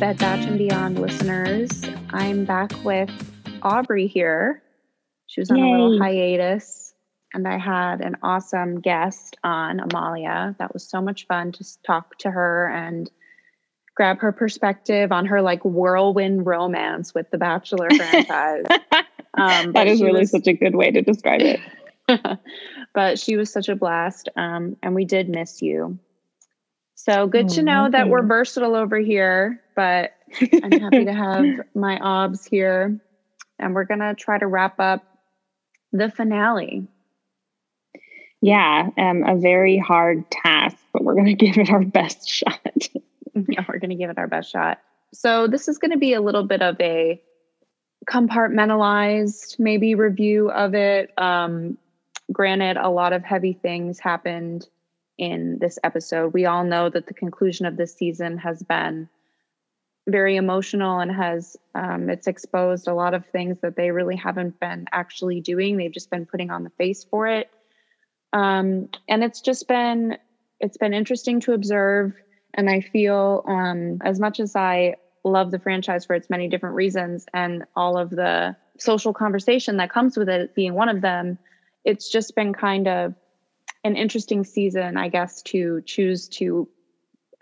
Bed Batch and Beyond listeners. I'm back with Aubrey here. She was on Yay. a little hiatus, and I had an awesome guest on, Amalia. That was so much fun to talk to her and grab her perspective on her like whirlwind romance with the Bachelor franchise. Um, that is really was, such a good way to describe it. but she was such a blast, um, and we did miss you. So good oh, to know that we're versatile over here, but I'm happy to have my obs here. And we're going to try to wrap up the finale. Yeah, um, a very hard task, but we're going to give it our best shot. yeah, we're going to give it our best shot. So, this is going to be a little bit of a compartmentalized, maybe review of it. Um, granted, a lot of heavy things happened in this episode. We all know that the conclusion of this season has been very emotional and has um, it's exposed a lot of things that they really haven't been actually doing. They've just been putting on the face for it, um, and it's just been it's been interesting to observe. And I feel um, as much as I love the franchise for its many different reasons and all of the social conversation that comes with it being one of them, it's just been kind of an interesting season, I guess, to choose to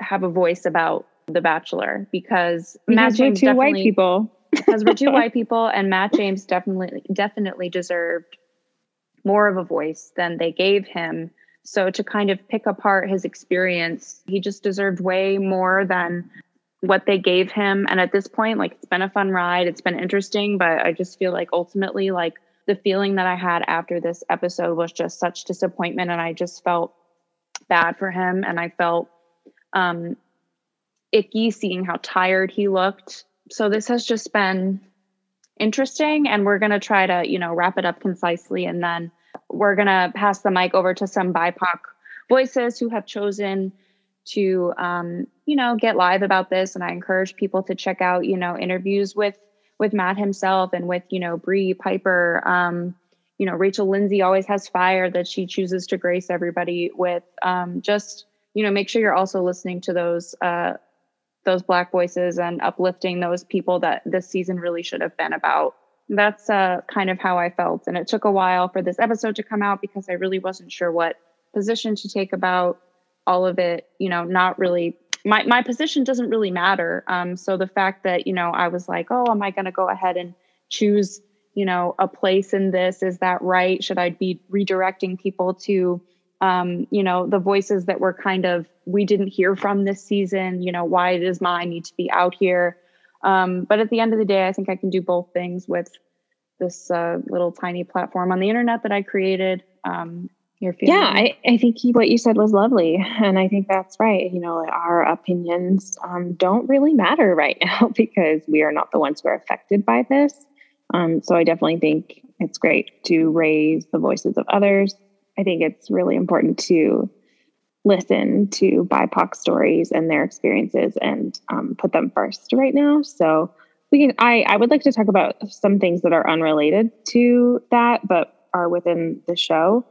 have a voice about The Bachelor because, because Matt James two white people. because we're two white people, and Matt James definitely definitely deserved more of a voice than they gave him. So to kind of pick apart his experience, he just deserved way more than what they gave him. And at this point, like it's been a fun ride. It's been interesting, but I just feel like ultimately, like the feeling that I had after this episode was just such disappointment. And I just felt bad for him. And I felt um, icky seeing how tired he looked. So this has just been interesting. And we're going to try to, you know, wrap it up concisely. And then we're going to pass the mic over to some BIPOC voices who have chosen to um, you know get live about this and i encourage people to check out you know interviews with with Matt himself and with, you know, bree Piper. Um, you know, Rachel Lindsay always has fire that she chooses to grace everybody with. Um, just, you know, make sure you're also listening to those uh, those black voices and uplifting those people that this season really should have been about. That's uh, kind of how I felt. And it took a while for this episode to come out because I really wasn't sure what position to take about all of it, you know, not really my my position doesn't really matter. Um, so the fact that you know I was like, oh, am I going to go ahead and choose you know a place in this? Is that right? Should I be redirecting people to um, you know the voices that were kind of we didn't hear from this season? You know why does mine need to be out here? Um, but at the end of the day, I think I can do both things with this uh, little tiny platform on the internet that I created. Um, your feeling. Yeah, I, I think what you said was lovely. And I think that's right. You know, our opinions um, don't really matter right now because we are not the ones who are affected by this. Um, so I definitely think it's great to raise the voices of others. I think it's really important to listen to BIPOC stories and their experiences and um, put them first right now. So we can. I I would like to talk about some things that are unrelated to that, but are within the show.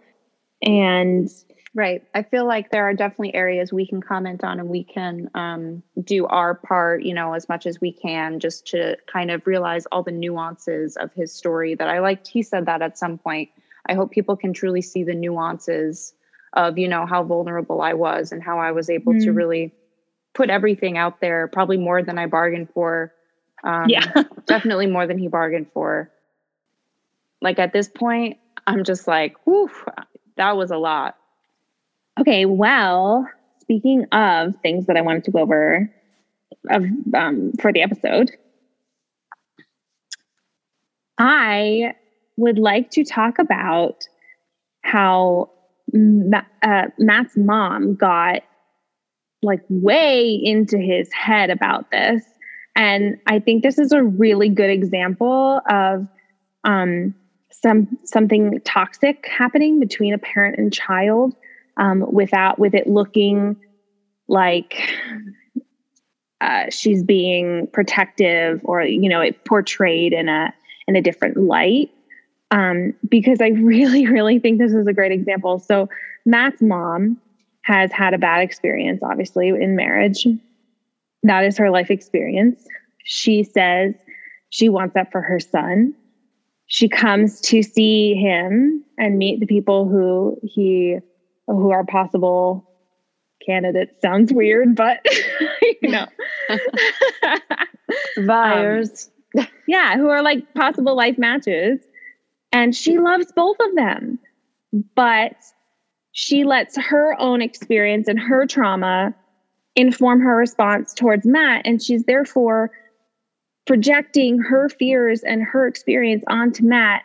And right. I feel like there are definitely areas we can comment on and we can um, do our part, you know, as much as we can just to kind of realize all the nuances of his story that I liked. He said that at some point. I hope people can truly see the nuances of, you know, how vulnerable I was and how I was able mm. to really put everything out there, probably more than I bargained for. Um, yeah. definitely more than he bargained for. Like at this point, I'm just like, whew, that was a lot. Okay, well, speaking of things that I wanted to go over of um, for the episode, I would like to talk about how uh, Matt's mom got like way into his head about this. And I think this is a really good example of um, some something toxic happening between a parent and child um, without with it looking like uh, she's being protective or you know it portrayed in a in a different light um, because i really really think this is a great example so matt's mom has had a bad experience obviously in marriage that is her life experience. She says she wants that for her son. She comes to see him and meet the people who he who are possible candidates. Sounds weird, but you know. Buyers. Um, yeah, who are like possible life matches. And she loves both of them. But she lets her own experience and her trauma inform her response towards Matt. And she's therefore projecting her fears and her experience onto Matt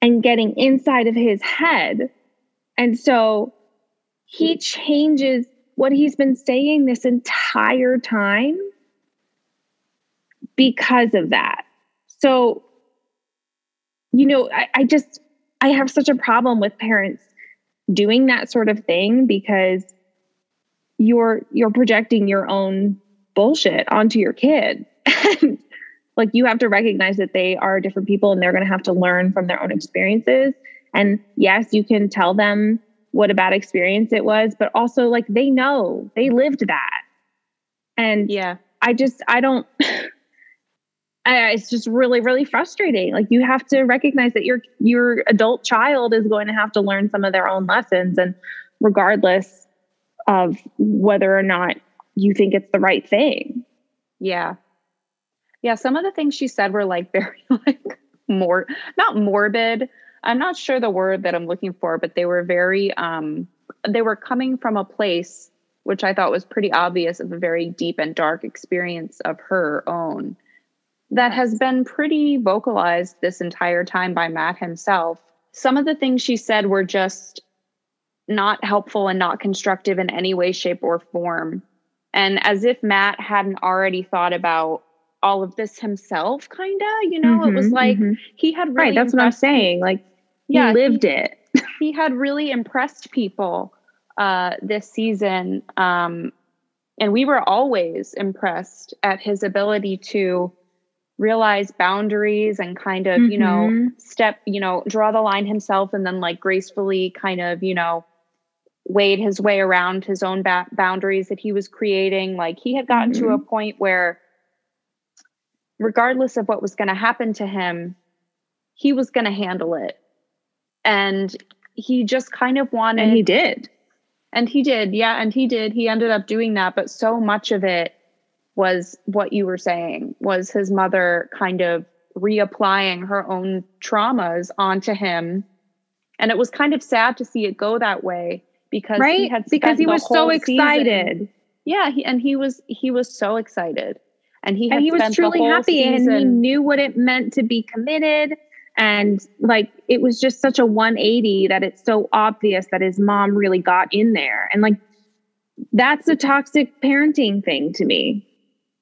and getting inside of his head. And so he changes what he's been saying this entire time because of that. So, you know, I, I just, I have such a problem with parents doing that sort of thing because you're you're projecting your own bullshit onto your kid. And like you have to recognize that they are different people and they're going to have to learn from their own experiences. And yes you can tell them what a bad experience it was but also like they know they lived that. And yeah. I just i don't It's just really really frustrating. Like you have to recognize that your your adult child is going to have to learn some of their own lessons and regardless of whether or not you think it's the right thing. Yeah. Yeah some of the things she said were like very like more not morbid. I'm not sure the word that i'm looking for but they were very um they were coming from a place which i thought was pretty obvious of a very deep and dark experience of her own that has been pretty vocalized this entire time by Matt himself. Some of the things she said were just not helpful and not constructive in any way, shape, or form. And as if Matt hadn't already thought about all of this himself, kind of, you know, mm-hmm, it was mm-hmm, like mm-hmm. he had really right. That's what I'm saying. Like, yeah, lived he, it. he had really impressed people uh, this season. Um, and we were always impressed at his ability to realize boundaries and kind of mm-hmm. you know mm-hmm. step you know draw the line himself and then like gracefully kind of you know wade his way around his own ba- boundaries that he was creating like he had gotten mm-hmm. to a mm-hmm. point where regardless of what was going to happen to him he was going to handle it and he just kind of wanted and he did and he did yeah and he did he ended up doing that but so much of it was what you were saying was his mother kind of reapplying her own traumas onto him and it was kind of sad to see it go that way because right? he had because he was so excited season. yeah he, and he was he was so excited and he and he was truly happy season. and he knew what it meant to be committed and like it was just such a 180 that it's so obvious that his mom really got in there and like that's a toxic parenting thing to me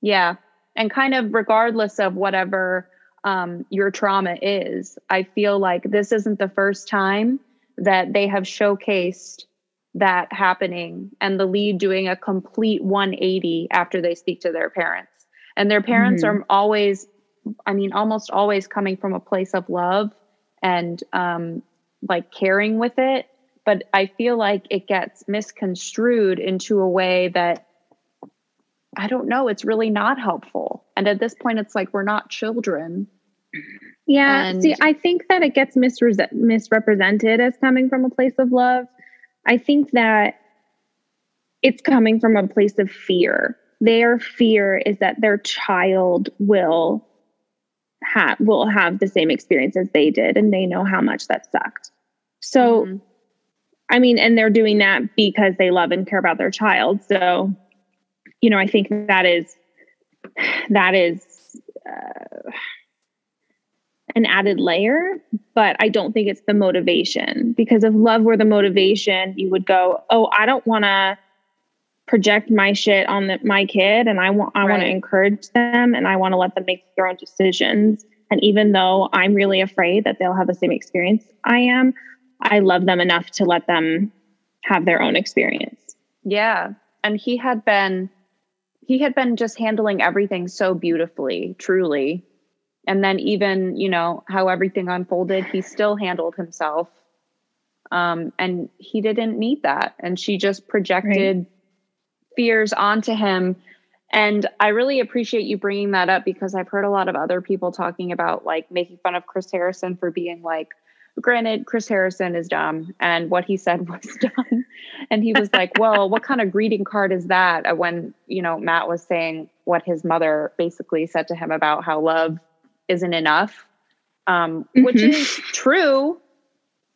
yeah. And kind of regardless of whatever um, your trauma is, I feel like this isn't the first time that they have showcased that happening and the lead doing a complete 180 after they speak to their parents. And their parents mm-hmm. are always, I mean, almost always coming from a place of love and um, like caring with it. But I feel like it gets misconstrued into a way that I don't know, it's really not helpful. And at this point, it's like we're not children. Yeah. And see, I think that it gets misre- misrepresented as coming from a place of love. I think that it's coming from a place of fear. Their fear is that their child will have will have the same experience as they did, and they know how much that sucked. So, mm-hmm. I mean, and they're doing that because they love and care about their child. So you know, I think that is that is uh, an added layer, but I don't think it's the motivation because if love were the motivation, you would go, "Oh, I don't want to project my shit on the, my kid, and I want I right. want to encourage them, and I want to let them make their own decisions." And even though I'm really afraid that they'll have the same experience I am, I love them enough to let them have their own experience. Yeah. And he had been he had been just handling everything so beautifully, truly. And then even, you know, how everything unfolded, he still handled himself. Um, and he didn't need that. And she just projected right. fears onto him. And I really appreciate you bringing that up because I've heard a lot of other people talking about like making fun of Chris Harrison for being like, granted, Chris Harrison is dumb and what he said was dumb. and he was like, well, what kind of greeting card is that? Uh, when, you know, Matt was saying what his mother basically said to him about how love isn't enough, um, mm-hmm. which is true.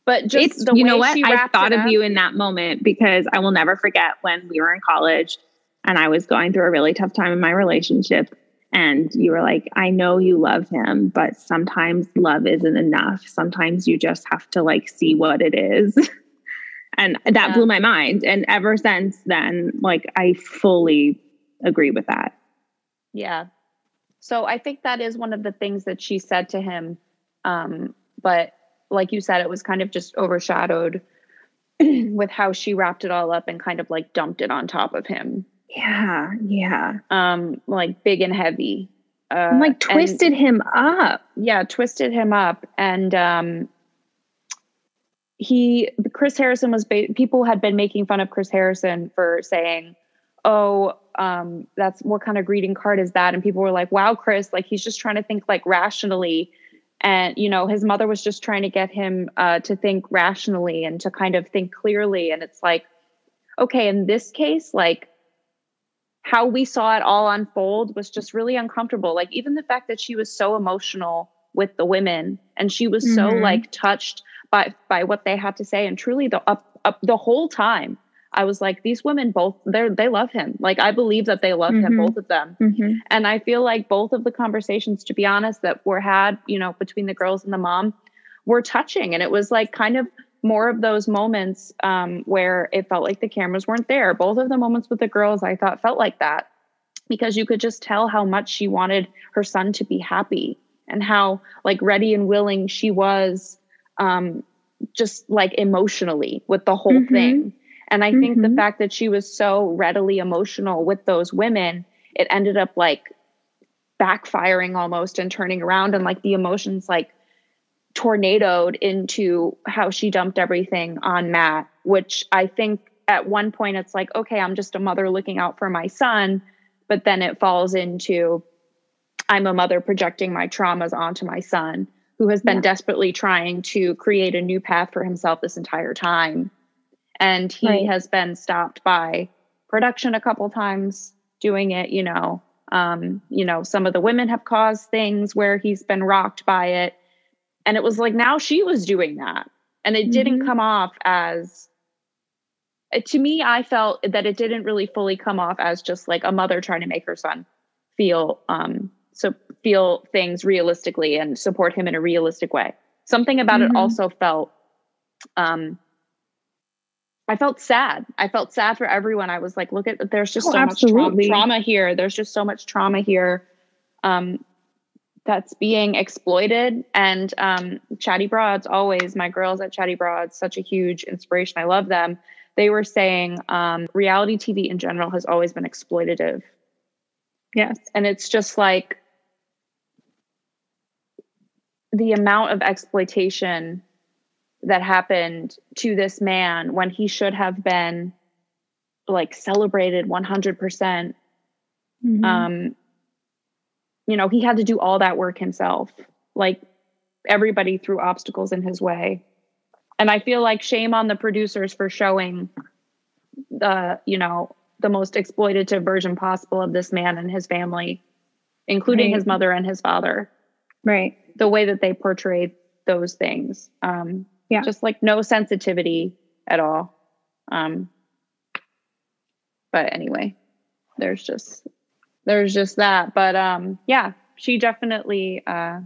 But just it's, the you know what I thought of up, you in that moment because I will never forget when we were in college and I was going through a really tough time in my relationship. And you were like, I know you love him, but sometimes love isn't enough. Sometimes you just have to like see what it is. and that yeah. blew my mind. And ever since then, like, I fully agree with that. Yeah. So I think that is one of the things that she said to him. Um, but like you said, it was kind of just overshadowed with how she wrapped it all up and kind of like dumped it on top of him. Yeah, yeah. Um, like big and heavy. Uh, and like twisted and, him up. Yeah, twisted him up, and um, he Chris Harrison was ba- people had been making fun of Chris Harrison for saying, "Oh, um, that's what kind of greeting card is that?" And people were like, "Wow, Chris, like he's just trying to think like rationally." And you know, his mother was just trying to get him uh, to think rationally and to kind of think clearly. And it's like, okay, in this case, like how we saw it all unfold was just really uncomfortable. Like even the fact that she was so emotional with the women and she was mm-hmm. so like touched by by what they had to say and truly the up, up the whole time I was like these women both they they love him. Like I believe that they love mm-hmm. him both of them. Mm-hmm. And I feel like both of the conversations to be honest that were had, you know, between the girls and the mom were touching and it was like kind of more of those moments um, where it felt like the cameras weren't there. Both of the moments with the girls, I thought felt like that because you could just tell how much she wanted her son to be happy and how like ready and willing she was um, just like emotionally with the whole mm-hmm. thing. And I mm-hmm. think the mm-hmm. fact that she was so readily emotional with those women, it ended up like backfiring almost and turning around and like the emotions like tornadoed into how she dumped everything on Matt, which I think at one point it's like, okay, I'm just a mother looking out for my son. But then it falls into I'm a mother projecting my traumas onto my son, who has been yeah. desperately trying to create a new path for himself this entire time. And he right. has been stopped by production a couple times doing it, you know. Um, you know, some of the women have caused things where he's been rocked by it and it was like now she was doing that. And it mm-hmm. didn't come off as to me, I felt that it didn't really fully come off as just like a mother trying to make her son feel um so feel things realistically and support him in a realistic way. Something about mm-hmm. it also felt um I felt sad. I felt sad for everyone. I was like, look at there's just oh, so absolutely. much tra- trauma here. There's just so much trauma here. Um, that's being exploited. And um, Chatty Broads, always, my girls at Chatty Broads, such a huge inspiration. I love them. They were saying um, reality TV in general has always been exploitative. Yes. And it's just like the amount of exploitation that happened to this man when he should have been like celebrated 100%. percent mm-hmm. Um, you know, he had to do all that work himself. Like everybody threw obstacles in his way. And I feel like shame on the producers for showing the, you know, the most exploitative version possible of this man and his family, including right. his mother and his father. Right. The way that they portrayed those things. Um, yeah. Just like no sensitivity at all. Um, but anyway, there's just there's just that. But um, yeah, she definitely uh,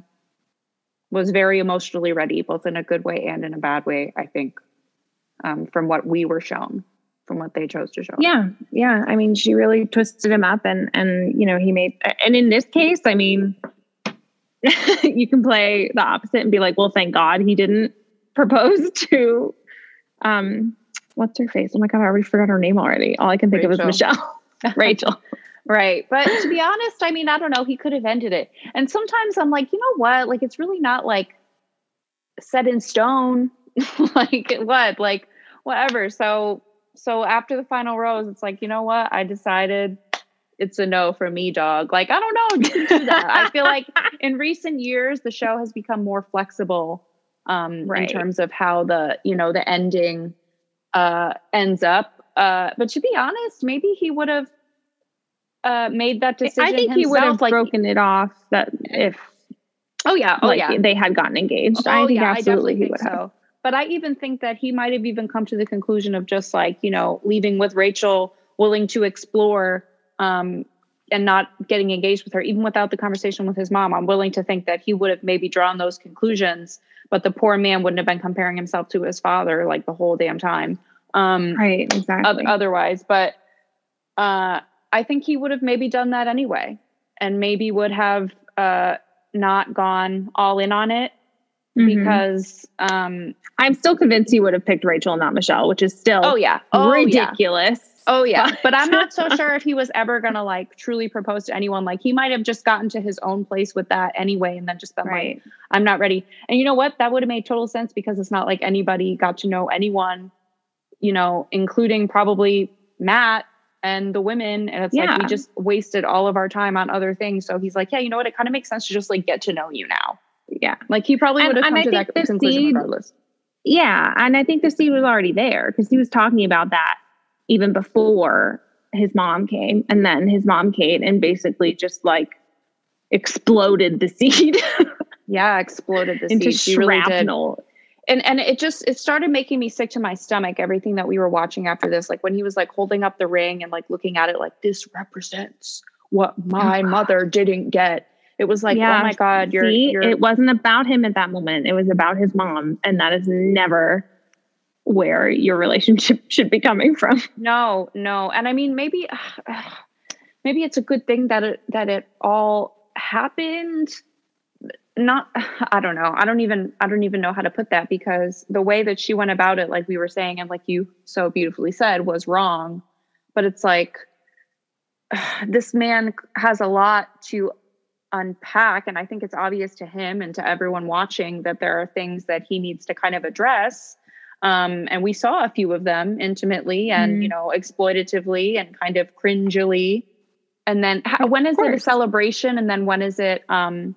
was very emotionally ready, both in a good way and in a bad way. I think um, from what we were shown, from what they chose to show. Yeah, yeah. I mean, she really twisted him up, and and you know he made. And in this case, I mean, you can play the opposite and be like, well, thank God he didn't propose to. Um, what's her face? Oh my god, I already forgot her name already. All I can think Rachel. of is Michelle. Rachel. Right. But to be honest, I mean, I don't know. He could have ended it. And sometimes I'm like, you know what? Like, it's really not like set in stone. like, what? Like, whatever. So, so after the final rose, it's like, you know what? I decided it's a no for me, dog. Like, I don't know, you can do that. I feel like in recent years, the show has become more flexible um, Right. in terms of how the, you know, the ending uh, ends up. Uh, but to be honest, maybe he would have uh, made that decision. I think he would have like, broken it off that if Oh yeah, oh like yeah. they had gotten engaged. I Oh, think yeah, absolutely I he would think have. But I even think that he might have even come to the conclusion of just like, you know, leaving with Rachel, willing to explore um, and not getting engaged with her, even without the conversation with his mom. I'm willing to think that he would have maybe drawn those conclusions, but the poor man wouldn't have been comparing himself to his father like the whole damn time. Um, Right, exactly. otherwise, but uh, I think he would have maybe done that anyway, and maybe would have uh, not gone all in on it Mhm. because um I'm still convinced he would have picked Rachel, not Michelle, which is still oh yeah. Oh yeah. ridiculous. oh yeah. But i'm not so sure if he was ever gonna like truly propose to anyone. Like he might have just gotten to his own place with that anyway and then just been like i'm not ready. And you know what? That would have made total sense because it's not like anybody got to know anyone you know including probably matt and the women and it's like we just wasted all of our time on other things so he's like yeah you know what it kind of makes sense to just like get to know you now Yeah. like he probably would have come to that conclusion seed- regardless Yeah. And I think the seed was already there because he was talking about that even before his mom came. And then his mom came and basically just like exploded the seed yeah exploded the into seed. Really did. shrapnel. And and it just it started making me sick to my stomach everything that we were watching after this like when he was like holding up the ring and like looking at it like this represents what my oh, God. mother didn't get it was like oh Yeah, oh my god you're, See, you're it wasn't about him at that moment. It was about his mom. And that is never where your relationship should be coming from. no no and i mean maybe maybe it's a good thing that it that it all happened not i don't know. I don't even i don't even know how to put that because the way that she went about it like we were saying and like you so beautifully said was wrong. But it's like this man has a lot to unpack and i think it's obvious to him and to everyone watching that there are things that he needs to kind of address. Um, and we saw a few of them intimately and Mhm. you know exploitatively and kind of cringily. And then how, when is it a celebration? And then when is it um,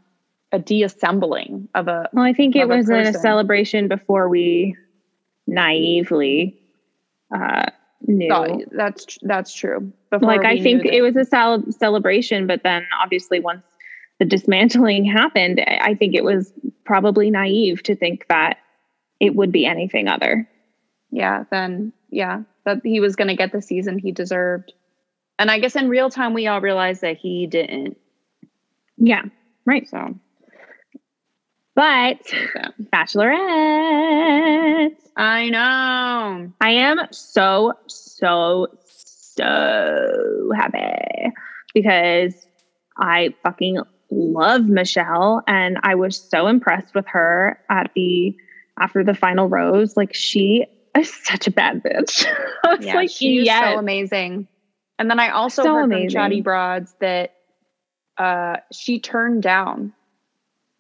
a deassembling of a Well, I think it was a a celebration before we naively uh, knew. Oh, that's that's true Before like I think it was a cel- celebration, but then obviously once the dismantling happened, I think it was probably naive to think that it would be anything other. yeah then yeah that he was going to get the season he deserved and i guess in real time we all realized that he didn't Yeah, right. so But yeah. Bachelorette, i know I am so so so happy because I fucking love Michelle and I was so impressed with her at the after the final rose. Like she is such a bad bitch. I was yeah like, she's yes. so amazing and then i also So heard amazing. from chatty broads that uh she turned down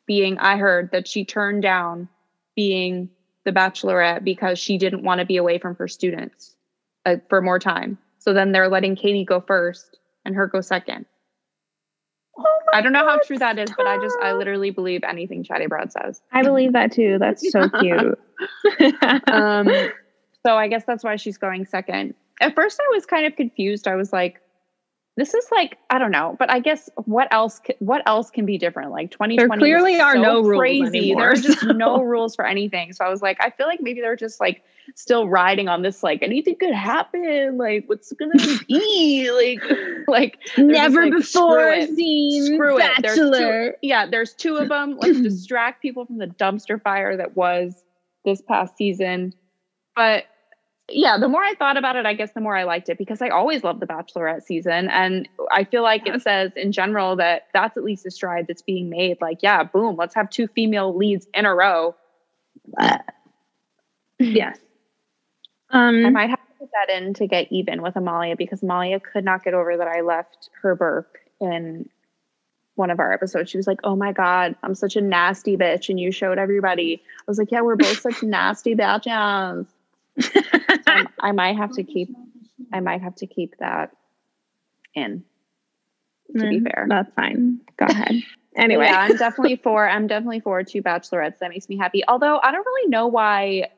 being i heard that she turned down being the bachelorette because she didn't want to be away from her students uh, for more time so then they're letting katie go first and her go second Oh I don't know how true that is, but I just I literally believe anything Chatty Broad says. I believe that too. That's so cute. Um, so I guess that's why she's going second. At first, I was kind of confused. I was like, "This is like I don't know," but I guess what else? What else can be different? Like 2020 clearly was are so no rules crazy. anymore, There are just so- no rules for anything. So I was like, I feel like maybe they're just like still riding on this. Like anything could happen. Like what's gonna be? Like like Never like, before screw it. seen Screw it. There's two- yeah, there's two of them. Let's distract people from the dumpster fire that was this past season. But yeah, the more I thought about it, I guess the more I liked it because I always love the Bachelorette season. And I feel like it says in general that that's at least a stride that's being made. Like, yeah, boom, let's have two female leads in a row. Yes. Um, I might have to put that in to get even with Amalia because Amalia could not get over that I left her Burke in one of our episodes. She was like, Oh my God, I'm such a nasty bitch. And you showed everybody. I was like, Yeah, we're both such nasty bitches. Um, I might have to keep I might have to keep that in. To be fair, that's fine. Go ahead. Anyway, yeah, I'm definitely for. I'm definitely for two bachelorettes. That makes me happy. Although I don't really know why.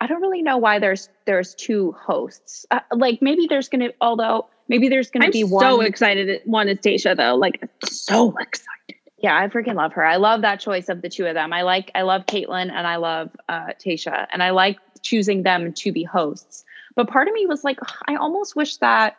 I don't really know why there's there's two hosts. Uh, like maybe there's gonna. Although maybe there's gonna I'm be one. so excited. One is Tayshia though. Like so excited. Yeah, I freaking love her. I love that choice of the two of them. I like. I love Kaitlyn and I love uh, Tayshia, and I like choosing them to be hosts. But part of me was like, I almost wish that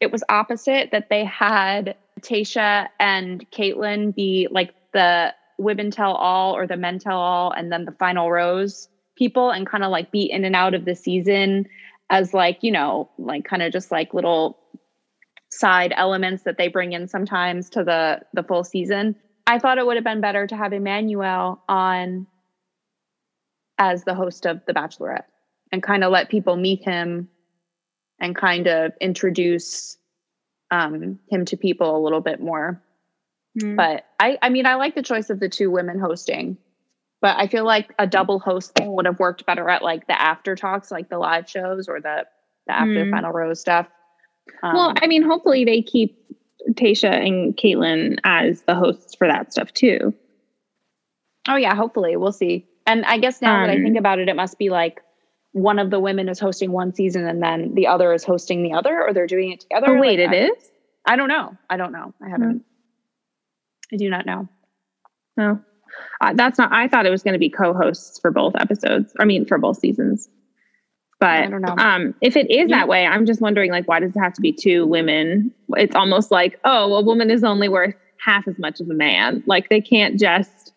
it was opposite. That they had Tayshia and Kaitlyn be like the women tell all or the men tell all, and then the final rose people, and kind of like be in and out of the season as like you know, like kind of just like little side elements that they bring in sometimes to the the full season. I thought it would have been better to have Emmanuel on as the host of The Bachelorette and kind of let people meet him and kind of introduce um, him to people a little bit more. Mm. But I, I mean, I like the choice of the two women hosting, but I feel like a double host thing would have worked better at like the after talks, like the live shows or the the after mm. final rose stuff. Um, well, I mean, hopefully they keep Tayshia and Kaitlyn as the hosts for that stuff too. Oh yeah, hopefully we'll see. And I guess now um, that I think um, about it, it must be like one of the women is hosting one season and then the other is hosting the other, or they're doing it together. Oh wait, like, it I, is. I don't know. I don't know. I haven't. I do not know. No, uh, that's not. I thought it was going to be co-hosts for both episodes. I mean, for both seasons. But I don't know. Um, if it is yeah. that way, I'm just wondering, like, why does it have to be two women? It's almost like, oh, a woman is only worth half as much as a man. Like, they can't just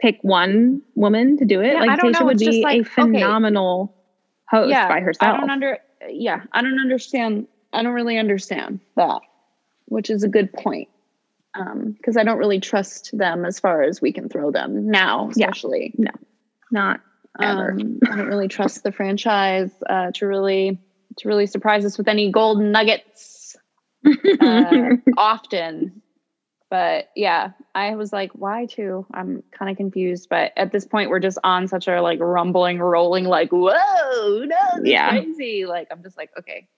pick one woman to do it. Yeah, like, Tayshia would be like, a phenomenal okay. host yeah, by herself. I don't under. Yeah, I don't understand. I don't really understand that, which is a good point. Because um, I don't really trust them as far as we can throw them now, especially. Yeah. No, not um, I don't really trust the franchise uh, to really to really surprise us with any golden nuggets uh, often. But yeah, I was like, why two? I'm kind of confused. But at this point, we're just on such a like rumbling, rolling, like, whoa, no, yeah, crazy. Like I'm just like, okay,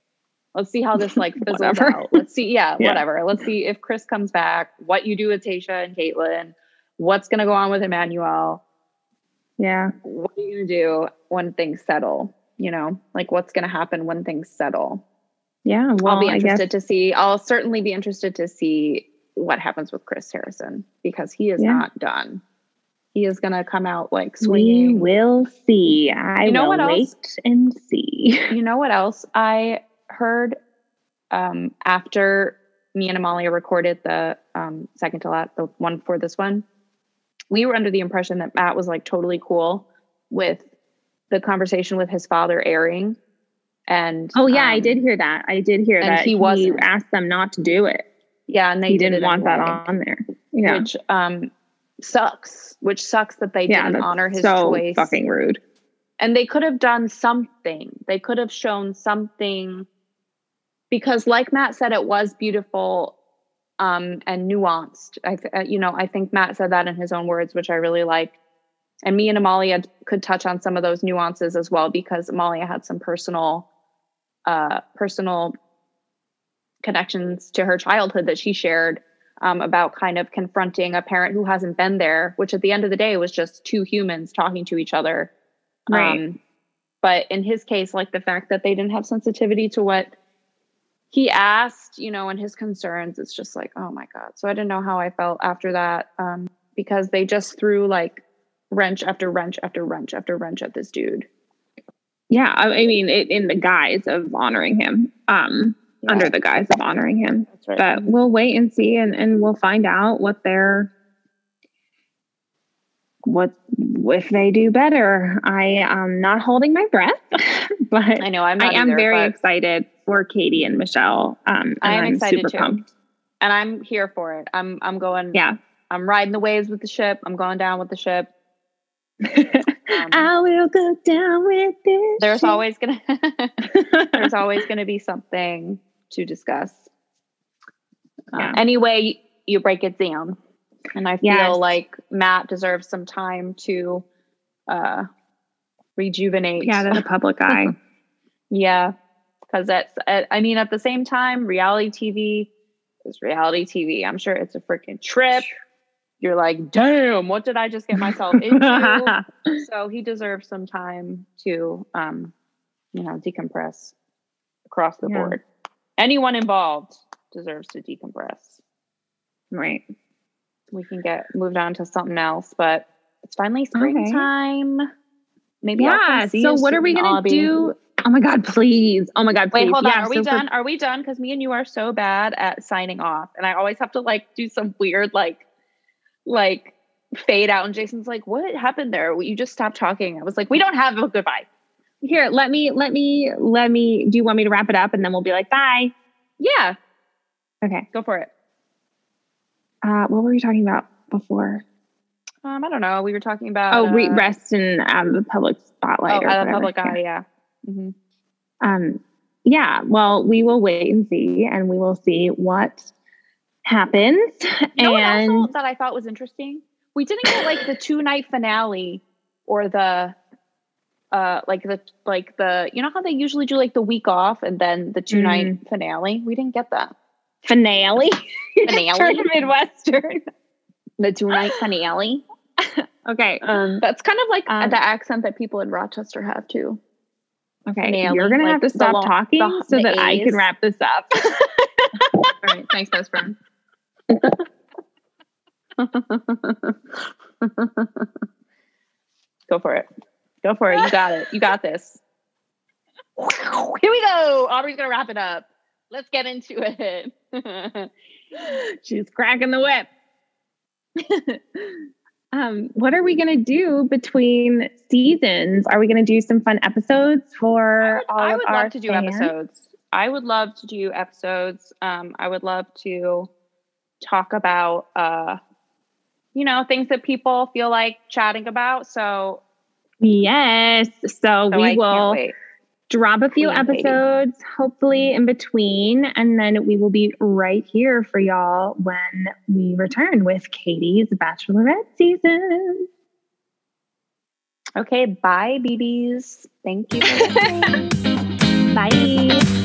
let's see how this like fizzles out. Let's see, yeah, yeah, whatever. Let's see if Chris comes back, what you do with Tayshia and Kaitlyn, what's gonna go on with Emmanuel yeah. What are you going to do when things settle? You know, like what's going to happen when things settle? Yeah. Well, I'll be interested to see. I'll certainly be interested to see what happens with Chris Harrison because he is yeah. not done. He is going to come out like swinging. We will see. I you know will what else? wait and see. You know what else I heard um, after me and Amalia recorded the um, second to last, the one for this one? We were under the impression that Matt was like totally cool with the conversation with his father airing. And oh yeah, um, I did hear that. I did hear that he was he asked them not to do it. Yeah, and they he did not want that on there. Yeah, which um sucks. Which sucks that they yeah, didn't honor his so choice. Fucking rude. And they could have done something. They could have shown something because, like Matt said, it was beautiful um, and nuanced. I, th- uh, you know, I think Matt said that in his own words, which I really like. And me and Amalia could touch on some of those nuances as well because Amalia had some personal, uh, personal connections to her childhood that she shared um, about kind of confronting a parent who hasn't been there, which at the end of the day was just two humans talking to each other. Right. Um, but in his case, like the fact that they didn't have sensitivity to what he asked, you know, and his concerns, it's just like, oh my God. So I didn't know how I felt after that um, because they just threw like wrench after wrench after wrench after wrench at this dude. Yeah. I, mean, it, in the guise of honoring him, um, yeah. under the guise of honoring him. Right. But we'll wait and see and, and we'll find out what they're what if they do better. I am not holding my breath, but I know I'm I am either, very excited for Katie and Michelle. Um, and I'm, I'm excited too. Pumped. And I'm here for it. I'm I'm going. Yeah. I'm riding the waves with the ship. I'm going down with the ship. Um, I will go down with this. There's ship. always gonna there's always gonna be something to discuss. Yeah. Uh, anyway, you break it down. And I feel yes. like Matt deserves some time to uh, rejuvenate. Yeah, in the public eye. yeah, because that's. I mean, at the same time, reality TV is reality TV. I'm sure it's a freaking trip. You're like, damn, what did I just get myself into? so he deserves some time to, um, you know, decompress across the Yeah. board. Anyone involved deserves to decompress. right. We can get moved on to something else, but it's finally springtime. Maybe I'll come Yeah. see So what are we gonna do? Oh my god, please. Oh my god, Wait, please. hold on. Yeah, Are we so for- done? Are we done? Because me and you are so bad at signing off, and I always have to like do some weird like, like fade out. And Jason's like, "What happened there? You just stopped talking." I was like, "We don't have a goodbye." Here, let me let me let me do you want me to wrap it up and then we'll be like bye? Yeah, Okay. go for it. Uh what were we talking about before? Um, I don't know. We were talking about oh, re- uh, rest and out of the public spotlight. Oh, or out of the public Yeah. eye. Yeah. Mhm. Um, yeah, well, we will wait and see, and we will see what happens. You know what and also that I thought was interesting? We didn't get like the two night finale or the uh like the like the you know how they usually do like the week off and then the two night finale? We didn't get that. finale. Finale? Turn Midwestern. The two night finale. Okay. Um that's kind of like Um, the accent that people in Rochester have too. Okay. finale, You're gonna like have to stop long- talking the- so the that I can wrap this up. All right, thanks, best friend. Go for it. Go for it. You got it. You got this. Here we go. Aubrey's gonna wrap it up. Let's get into it. She's cracking the whip. um, what are we gonna do between seasons? Are we gonna do some fun episodes for I would, all I would love to do episodes. I would love to do episodes. Um, I would love to talk about, uh, you know, things that people feel like chatting about. So, Yes. So, so we I will. Drop a few Queen Katie. episodes, hopefully mm-hmm. in between, and then we will be right here for y'all when we return with Katie's Bachelorette season. Okay, bye, BBs. Thank you. for. Bye.